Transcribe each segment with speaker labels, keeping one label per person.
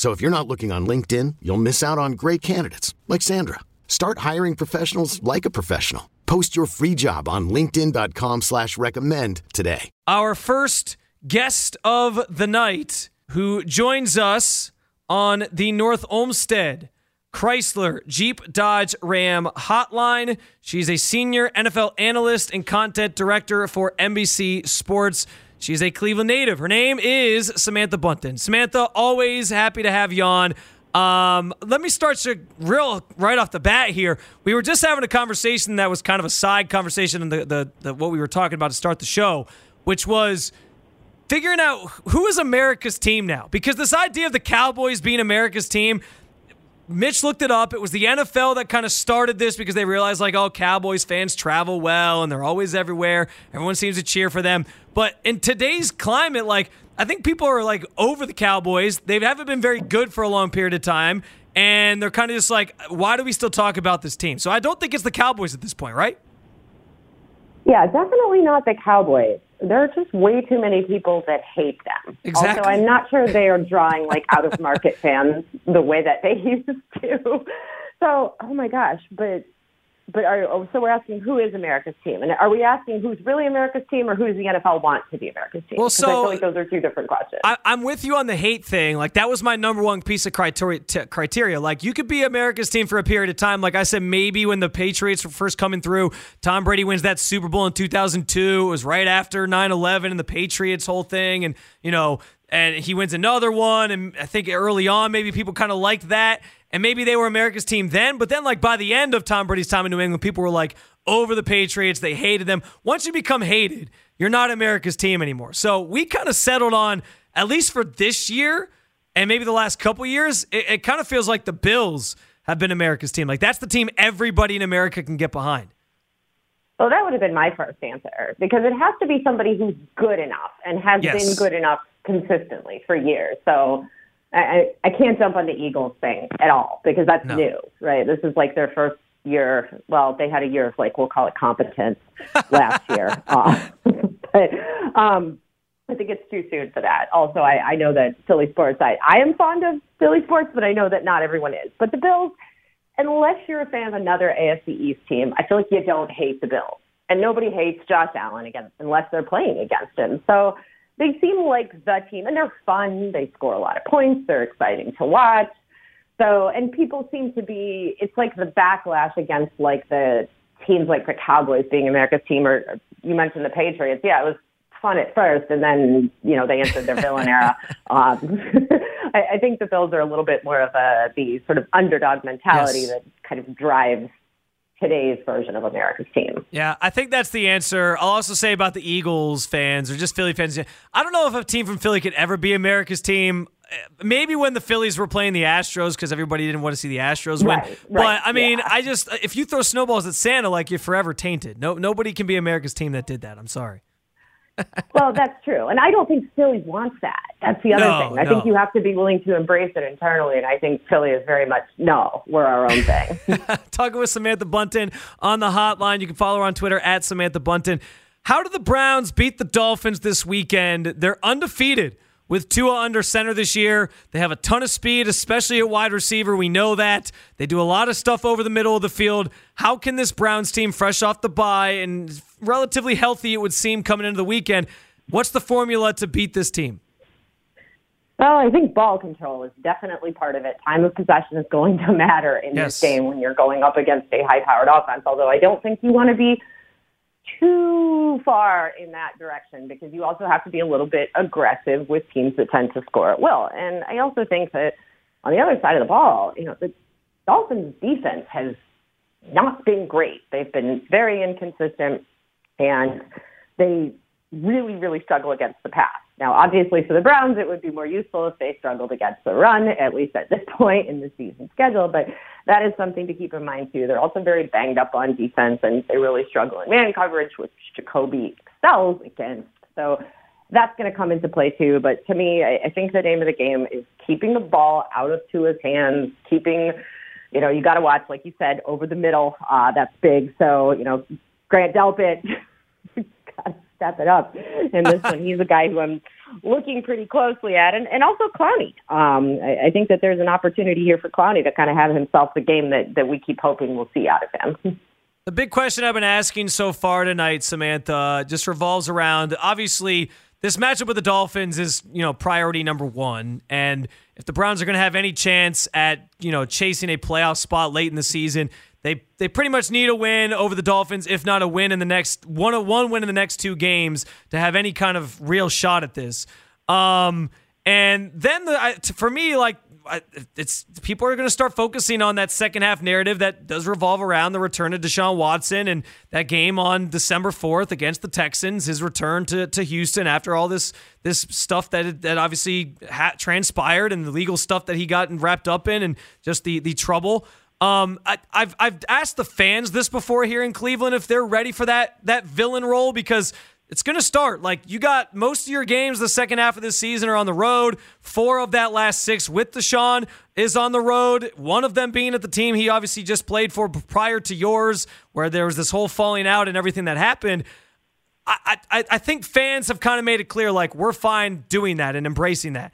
Speaker 1: So if you're not looking on LinkedIn, you'll miss out on great candidates like Sandra. Start hiring professionals like a professional. Post your free job on LinkedIn.com slash recommend today.
Speaker 2: Our first guest of the night who joins us on the North Olmsted Chrysler Jeep Dodge Ram hotline. She's a senior NFL analyst and content director for NBC Sports. She's a Cleveland native. Her name is Samantha Bunten. Samantha, always happy to have you on. Um, let me start you real right off the bat here. We were just having a conversation that was kind of a side conversation in the, the, the what we were talking about to start the show, which was figuring out who is America's team now. Because this idea of the Cowboys being America's team, Mitch looked it up. It was the NFL that kind of started this because they realized, like, oh, Cowboys fans travel well and they're always everywhere. Everyone seems to cheer for them. But in today's climate, like, I think people are like over the Cowboys. They haven't been very good for a long period of time. And they're kind of just like, why do we still talk about this team? So I don't think it's the Cowboys at this point, right?
Speaker 3: Yeah, definitely not the Cowboys. There are just way too many people that hate them.
Speaker 2: Exactly.
Speaker 3: Also, I'm not sure they are drawing like out of market fans the way that they used to. So, oh my gosh, but but are, oh, so we're asking who is America's team, and are we asking who's really America's team, or who does the NFL want to be America's team?
Speaker 2: Well, so-
Speaker 3: I feel like those are two different questions.
Speaker 2: I, I'm with you on the hate thing. Like that was my number one piece of criteria. T- criteria. Like you could be America's team for a period of time. Like I said, maybe when the Patriots were first coming through, Tom Brady wins that Super Bowl in 2002. It was right after 9/11 and the Patriots whole thing, and you know, and he wins another one. And I think early on, maybe people kind of liked that. And maybe they were America's team then, but then, like, by the end of Tom Brady's time in New England, people were like over the Patriots. They hated them. Once you become hated, you're not America's team anymore. So we kind of settled on, at least for this year and maybe the last couple years, it, it kind of feels like the Bills have been America's team. Like, that's the team everybody in America can get behind.
Speaker 3: Well, that would have been my first answer because it has to be somebody who's good enough and has
Speaker 2: Yes.
Speaker 3: been good enough consistently for years. So I, I I can't jump on the Eagles thing at all because that's
Speaker 2: No.
Speaker 3: new, right? This is like their first year. Well, they had a year of like we'll call it competence last year, uh, but um, I think it's too soon for that. Also, I, I know that Philly sports. I I am fond of Philly sports, but I know that not everyone is. But the Bills unless you're a fan of another AFC East team, I feel like you don't hate the Bills. And nobody hates Josh Allen against unless they're playing against him. So they seem like the team and they're fun. They score a lot of points. They're exciting to watch. So and people seem to be it's like the backlash against like the teams like the Cowboys being America's team or, you mentioned the Patriots. Yeah, it was fun at first and then, you know, they entered their villain era. Um, I, I think the Bills are a little bit more of a the sort of underdog mentality
Speaker 2: Yes.
Speaker 3: that kind of drives today's version of America's team.
Speaker 2: Yeah, I think that's the answer. I'll also say about the Eagles fans or just Philly fans. I don't know if a team from Philly could ever be America's team. Maybe when the Phillies were playing the Astros because everybody didn't want to see the Astros win.
Speaker 3: Right,
Speaker 2: but I mean,
Speaker 3: yeah.
Speaker 2: I just if you throw snowballs at Santa, like you're forever tainted. No, nobody can be America's team that did that. I'm sorry.
Speaker 3: Well, that's true. And I don't think Philly wants that. That's the other
Speaker 2: No,
Speaker 3: thing. I
Speaker 2: no.
Speaker 3: think you have to be willing to embrace it internally. And I think Philly is very much, no, we're our own thing.
Speaker 2: Talking with Samantha Bunten on the hotline. You can follow her on Twitter at Samantha Bunten. How did the Browns beat the Dolphins this weekend? They're undefeated with Tua under center this year. They have a ton of speed, especially at wide receiver. We know that. They do a lot of stuff over the middle of the field. How can this Browns team, fresh off the bye and relatively healthy, it would seem, coming into the weekend, what's the formula to beat this team?
Speaker 3: Well, I think ball control is definitely part of it. Time of possession is going to matter in
Speaker 2: Yes.
Speaker 3: this game when you're going up against a high powered offense, although I don't think you want to be too far in that direction because you also have to be a little bit aggressive with teams that tend to score at will. And I also think that on the other side of the ball, you know, the Dolphins defense has not been great. They've been very inconsistent and they really, really struggle against the pass. Now, obviously, for the Browns, it would be more useful if they struggled against the run, at least at this point in the season schedule. But that is something to keep in mind, too. They're also very banged up on defense, and they really struggle in man coverage, which Jacoby excels against. So that's going to come into play, too. But to me, I, think the name of the game is keeping the ball out of Tua's hands, keeping, you know, you got to watch, like you said, over the middle. Uh, that's big. So, you know, Grant Delpit, step it up in this one. He's a guy who I'm looking pretty closely at, and, and also Clowney. Um, I, I think that there's an opportunity here for Clowney to kind of have himself the game that, that we keep hoping we'll see out of him.
Speaker 2: The big question I've been asking so far tonight, Samantha, just revolves around obviously this matchup with the Dolphins is, you know, priority number one. And if the Browns are going to have any chance at, you know, chasing a playoff spot late in the season, they they pretty much need a win over the Dolphins, if not a win in the next one one win in the next two games to have any kind of real shot at this. Um, and then the for me, like I- it's people are going to start focusing on that second half narrative that does revolve around the return of Deshaun Watson and that game on December fourth against the Texans, his return to, to Houston after all this this stuff that that obviously ha- transpired and the legal stuff that he got wrapped up in and just the the trouble. Um, I, I've I've asked the fans this before here in Cleveland if they're ready for that that villain role because it's going to start. Like you got most of your games the second half of this season are on the road. Four of that last six with Deshaun is on the road. One of them being at the team he obviously just played for prior to yours, where there was this whole falling out and everything that happened. I, I, I think fans have kind of made it clear like we're fine doing that and embracing that.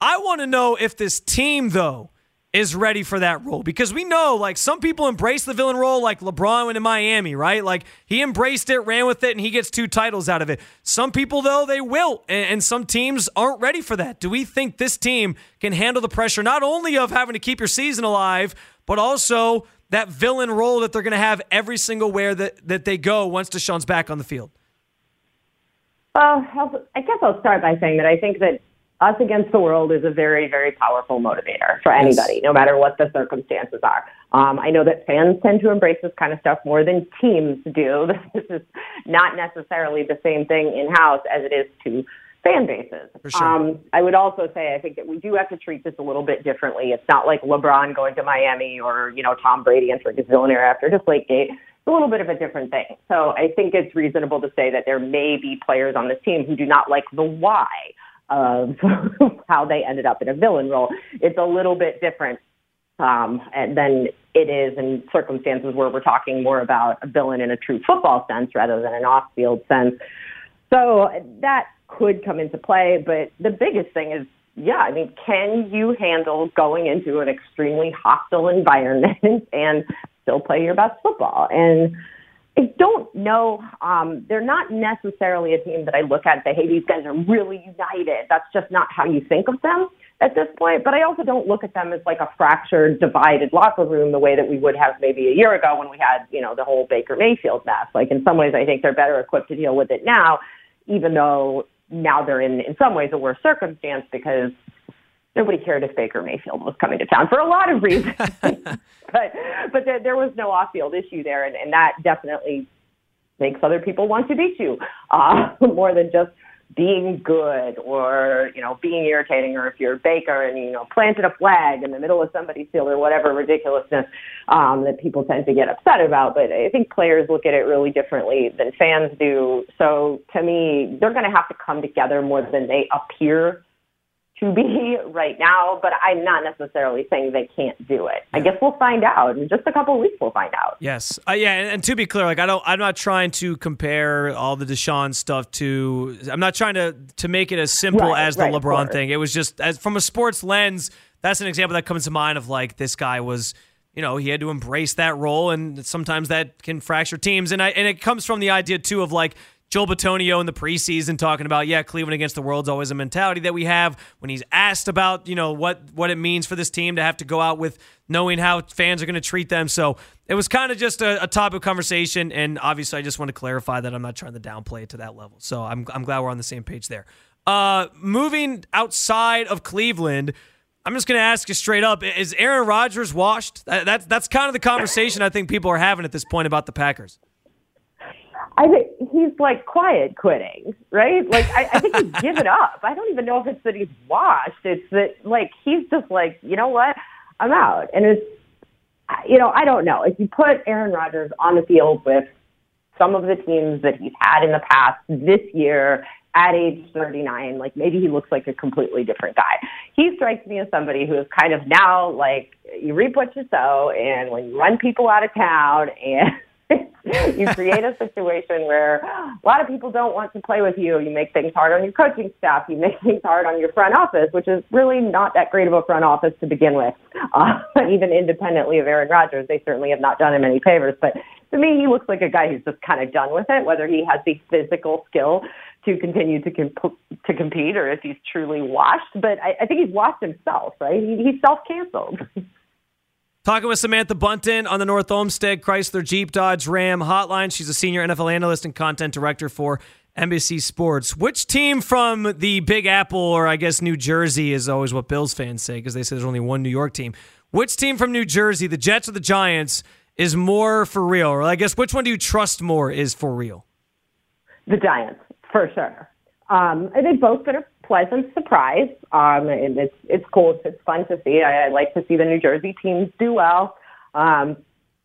Speaker 2: I want to know if this team though is ready for that role because we know like some people embrace the villain role like LeBron went in Miami, right? Like he embraced it, ran with it, and he gets two titles out of it. Some people though they will, and, and some teams aren't ready for that. Do we think this team can handle the pressure not only of having to keep your season alive, but also that villain role that they're going to have every single where that, that they go once Deshaun's back on the field?
Speaker 3: Well, I guess I'll start by saying that I think that us against the world is a very, very powerful motivator for anybody, no matter what the circumstances are. Um, I know that fans tend to embrace this kind of stuff more than teams do. This is not necessarily the same thing in house as it is to fan bases.
Speaker 2: Sure.
Speaker 3: Um, I would also say I think that we do have to treat this a little bit differently. It's not like LeBron going to Miami or you know Tom Brady entering his era after Deflategate. It's a little bit of a different thing. So I think it's reasonable to say that there may be players on this team who do not like the why of how they ended up in a villain role. It's a little bit different um, than it is in circumstances where we're talking more about a villain in a true football sense rather than an off-field sense. So that could come into play, but the biggest thing is, yeah, I mean, can you handle going into an extremely hostile environment and still play your best football? And I don't know. Um, they're not necessarily a team that I look at and say, hey, these guys are really united. That's just not how you think of them at this point. But I also don't look at them as like a fractured, divided locker room the way that we would have maybe a year ago when we had, you know, the whole Baker Mayfield mess. Like in some ways, I think they're better equipped to deal with it now, even though now they're in, in some ways, a worse circumstance because nobody cared if Baker Mayfield was coming to town for a lot of reasons. but but there, there was no off-field issue there, and, and that definitely makes other people want to beat you uh, more than just being good or you know being irritating or if you're Baker and you know planted a flag in the middle of somebody's field or whatever ridiculousness um, that people tend to get upset about. But I think players look at it really differently than fans do. So to me, they're going to have to come together more than they appear to be right now, but I'm not necessarily saying they can't do it. I guess we'll find out in just a couple of weeks. We'll find out.
Speaker 2: Yes, uh, yeah, and, and to be clear, like I don't, I'm not trying to compare all the Deshaun stuff to. I'm not trying to to make it as simple
Speaker 3: Right,
Speaker 2: as the
Speaker 3: right,
Speaker 2: LeBron thing. It was just as from a sports lens. That's an example that comes to mind of like this guy was, you know, he had to embrace that role, and sometimes that can fracture teams. And I and it comes from the idea too of like Joel Bitonio in the preseason talking about, yeah, Cleveland against the world's always a mentality that we have. When he's asked about, you know, what what it means for this team to have to go out with knowing how fans are going to treat them. So it was kind of just a, a topic conversation. And obviously, I just want to clarify that I'm not trying to downplay it to that level. So I'm, I'm glad we're on the same page there. Uh, moving outside of Cleveland, I'm just going to ask you straight up: Is Aaron Rodgers washed? That, that's kind of the conversation I think people are having at this point about the Packers.
Speaker 3: I think he's like quiet quitting, right? Like I, I think he's given up. I don't even know if it's that he's washed. It's that like he's just like, you know what, I'm out. And it's, you know, I don't know. If you put Aaron Rodgers on the field with some of the teams that he's had in the past this year at age 39, like maybe he looks like a completely different guy. He strikes me as somebody who is kind of now like you reap what you sow, and when you run people out of town and you create a situation where a lot of people don't want to play with you. You make things hard on your coaching staff. You make things hard on your front office, which is really not that great of a front office to begin with. Uh, even independently of Aaron Rodgers, they certainly have not done him any favors. But to me, he looks like a guy who's just kind of done with it, whether he has the physical skill to continue to comp- to compete or if he's truly washed. But I, I think he's washed himself, right? He, he's self canceled.
Speaker 2: Talking with Samantha Bunten on the North Olmsted Chrysler Jeep Dodge Ram hotline. She's a senior NFL analyst and content director for NBC Sports. Which team from the Big Apple, or I guess New Jersey, is always what Bills fans say because they say there's only one New York team. Which team from New Jersey, the Jets or the Giants, is more for real? Or I guess which one do you trust more is for real?
Speaker 3: The Giants, for sure. Um, they've both been a pleasant surprise. Um, and it's it's cool. It's fun to see. I, I like to see the New Jersey teams do well. Um,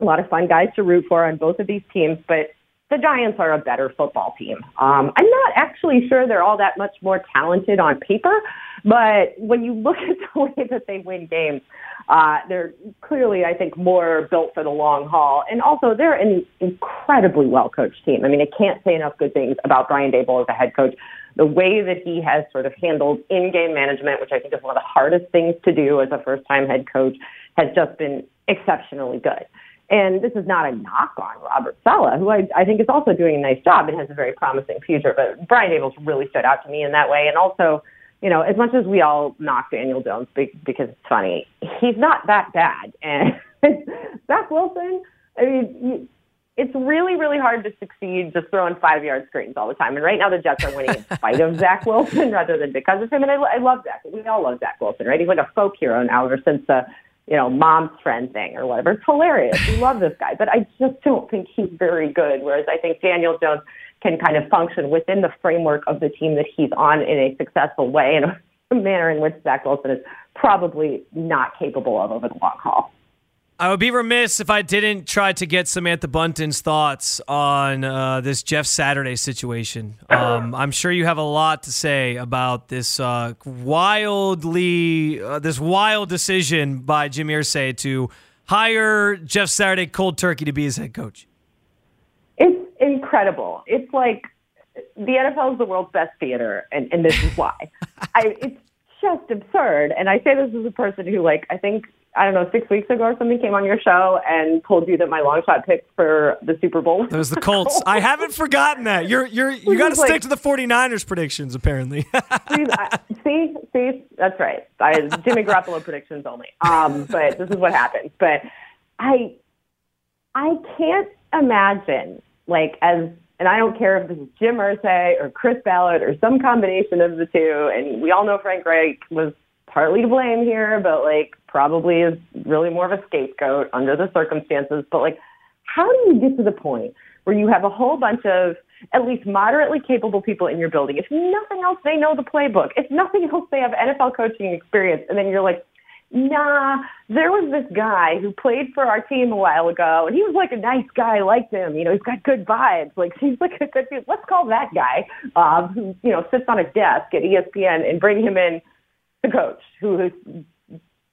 Speaker 3: a lot of fun guys to root for on both of these teams, but the Giants are a better football team. Um, I'm not actually sure they're all that much more talented on paper, but when you look at the way that they win games, uh, they're clearly, I think, more built for the long haul. And also, they're an incredibly well coached team. I mean, I can't say enough good things about Brian Daboll as a head coach the way that he has sort of handled in-game management, which I think is one of the hardest things to do as a first-time head coach, has just been exceptionally good. And this is not a knock on Robert Saleh, who I, I think is also doing a nice job and has a very promising future. But Brian Daboll's really stood out to me in that way. And also, you know, as much as we all knock Daniel Jones because it's funny, he's not that bad. And Zach Wilson, I mean, it's really, really hard to succeed just throwing five yard screens all the time. And right now the Jets are winning in spite of Zach Wilson rather than because of him. And I, I love Zach. We all love Zach Wilson, right? He's like a folk hero now ever since the, uh, you know, mom's friend thing or whatever. It's hilarious. We love this guy, but I just don't think he's very good. Whereas I think Daniel Jones can kind of function within the framework of the team that he's on in a successful way in a manner in which Zach Wilson is probably not capable of over the long haul.
Speaker 2: I would be remiss if I didn't try to get Samantha Bunten's thoughts on uh, this Jeff Saturday situation. Um, I'm sure you have a lot to say about this uh, wildly, uh, this wild decision by Jim Irsay to hire Jeff Saturday cold turkey to be his head coach.
Speaker 3: It's incredible. It's like the NFL is the world's best theater, and, and this is why. I, it's just absurd. And I say this as a person who, like, I think I don't know, six weeks ago or something came on your show and told you that my long shot pick for the Super Bowl.
Speaker 2: That was the Colts. I haven't forgotten that. You're you're you got to stick like, to the 49ers predictions apparently.
Speaker 3: see, see, see, that's right. I, Jimmy Garoppolo predictions only. Um, but this is what happened. But I I can't imagine like as and I don't care if this is Jim Irsay or Chris Ballard or some combination of the two. And we all know Frank Reich was partly to blame here, but like probably is really more of a scapegoat under the circumstances. But like, how do you get to the point where you have a whole bunch of at least moderately capable people in your building? If nothing else, they know the playbook. If nothing else, they have NFL coaching experience. And then you're like, nah, there was this guy who played for our team a while ago, and he was like a nice guy. I liked him. You know, he's got good vibes. Like, seems like a good dude. Let's call that guy, um, who, you know, sits on a desk at ESPN and bring him in the coach whose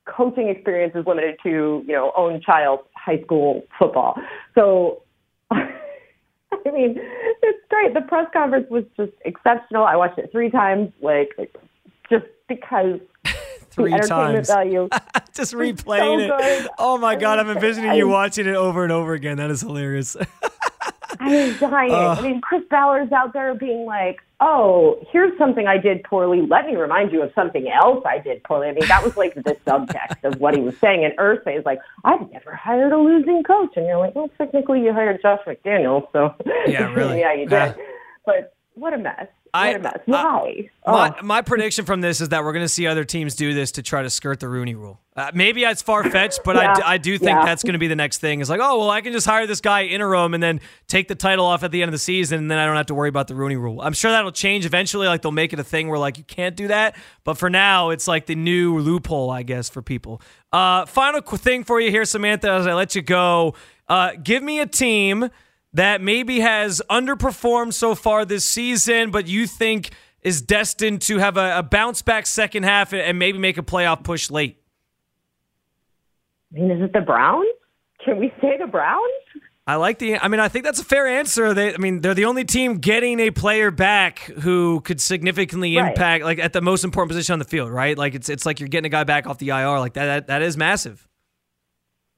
Speaker 3: coaching experience is limited to, you know, own child high school football. So, I mean, it's great. The press conference was just exceptional. I watched it three times, like, just because
Speaker 2: three times.
Speaker 3: value.
Speaker 2: just replaying
Speaker 3: so
Speaker 2: it.
Speaker 3: Good.
Speaker 2: Oh my god, I'm envisioning you watching it over and over again. That is hilarious.
Speaker 3: I was dying. Uh, I mean, Chris Ballard's out there being like, "Oh, here's something I did poorly. Let me remind you of something else I did poorly." I mean, that was like the subtext of what he was saying. And Irsay is like, "I've never hired a losing coach," and you're like, "Well, technically, you hired Josh McDaniels, so
Speaker 2: yeah, really,
Speaker 3: yeah, you did." Uh, but what a mess. I, what a mess. Why?
Speaker 2: Uh, my, my prediction from this is that we're going to see other teams do this to try to skirt the Rooney Rule. Uh, maybe it's far fetched, but yeah. I, I do think yeah. that's going to be the next thing. It's like, oh well, I can just hire this guy interim and then take the title off at the end of the season, and then I don't have to worry about the Rooney Rule. I'm sure that'll change eventually. Like they'll make it a thing where like you can't do that, but for now, it's like the new loophole, I guess, for people. Uh, final thing for you here, Samantha, as I let you go. Uh, give me a team that maybe has underperformed so far this season, but you think is destined to have a, a bounce back second half and maybe make a playoff push late?
Speaker 3: I mean, is it the Browns? Can we say the Browns?
Speaker 2: I like the. I mean, I think that's a fair answer. They, I mean, they're the only team getting a player back who could significantly right. impact, like at the most important position on the field, right? Like it's it's like you're getting a guy back off the IR, like that. That, that is massive.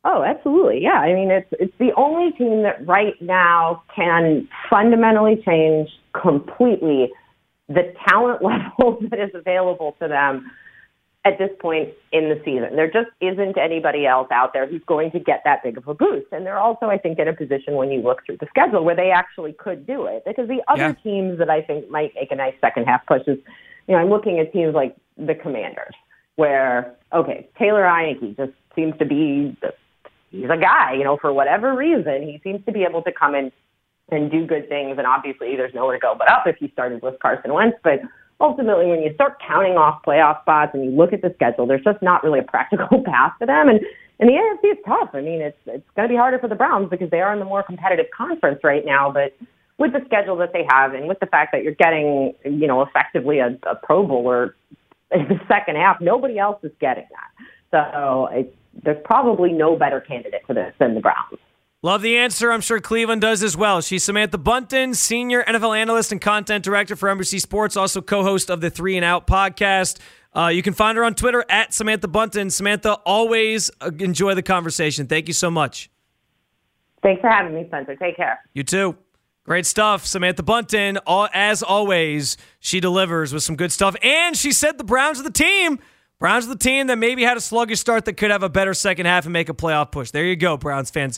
Speaker 3: Oh, absolutely. Yeah. I mean, it's it's the only team that right now can fundamentally change completely the talent level that is available to them at this point in the season. There just isn't anybody else out there who's going to get that big of a boost. And they're also, I think, in a position when you look through the schedule where they actually could do it. Because the other yeah. teams that I think might make a nice second half push is, you know, I'm looking at teams like the Commanders, where, okay, Taylor Heinicke just seems to be he's a guy, you know, for whatever reason, he seems to be able to come in and do good things. And obviously, there's nowhere to go but up if he started with Carson Wentz. But ultimately, when you start counting off playoff spots and you look at the schedule, there's just not really a practical path for them. And and the AFC is tough. I mean, it's it's going to be harder for the Browns because they are in the more competitive conference right now. But with the schedule that they have, and with the fact that you're getting, you know, effectively a, a Pro Bowler in the second half, nobody else is getting that. So it's there's probably no better candidate for this than the Browns.
Speaker 2: Love the answer. I'm sure Cleveland does as well. She's Samantha Bunten, senior NFL analyst and content director for NBC Sports, also co-host of the Three and Out podcast. Uh, you can find her on Twitter at Samantha Bunten. Samantha, always uh, enjoy the conversation. Thank you so much.
Speaker 3: Thanks for having me, Spencer. Take care.
Speaker 2: You too. Great stuff, Samantha Bunten. All, as always, she delivers with some good stuff. And she said the Browns are the team Browns are the team that maybe had a sluggish start that could have a better second half and make a playoff push. There you go, Browns fans.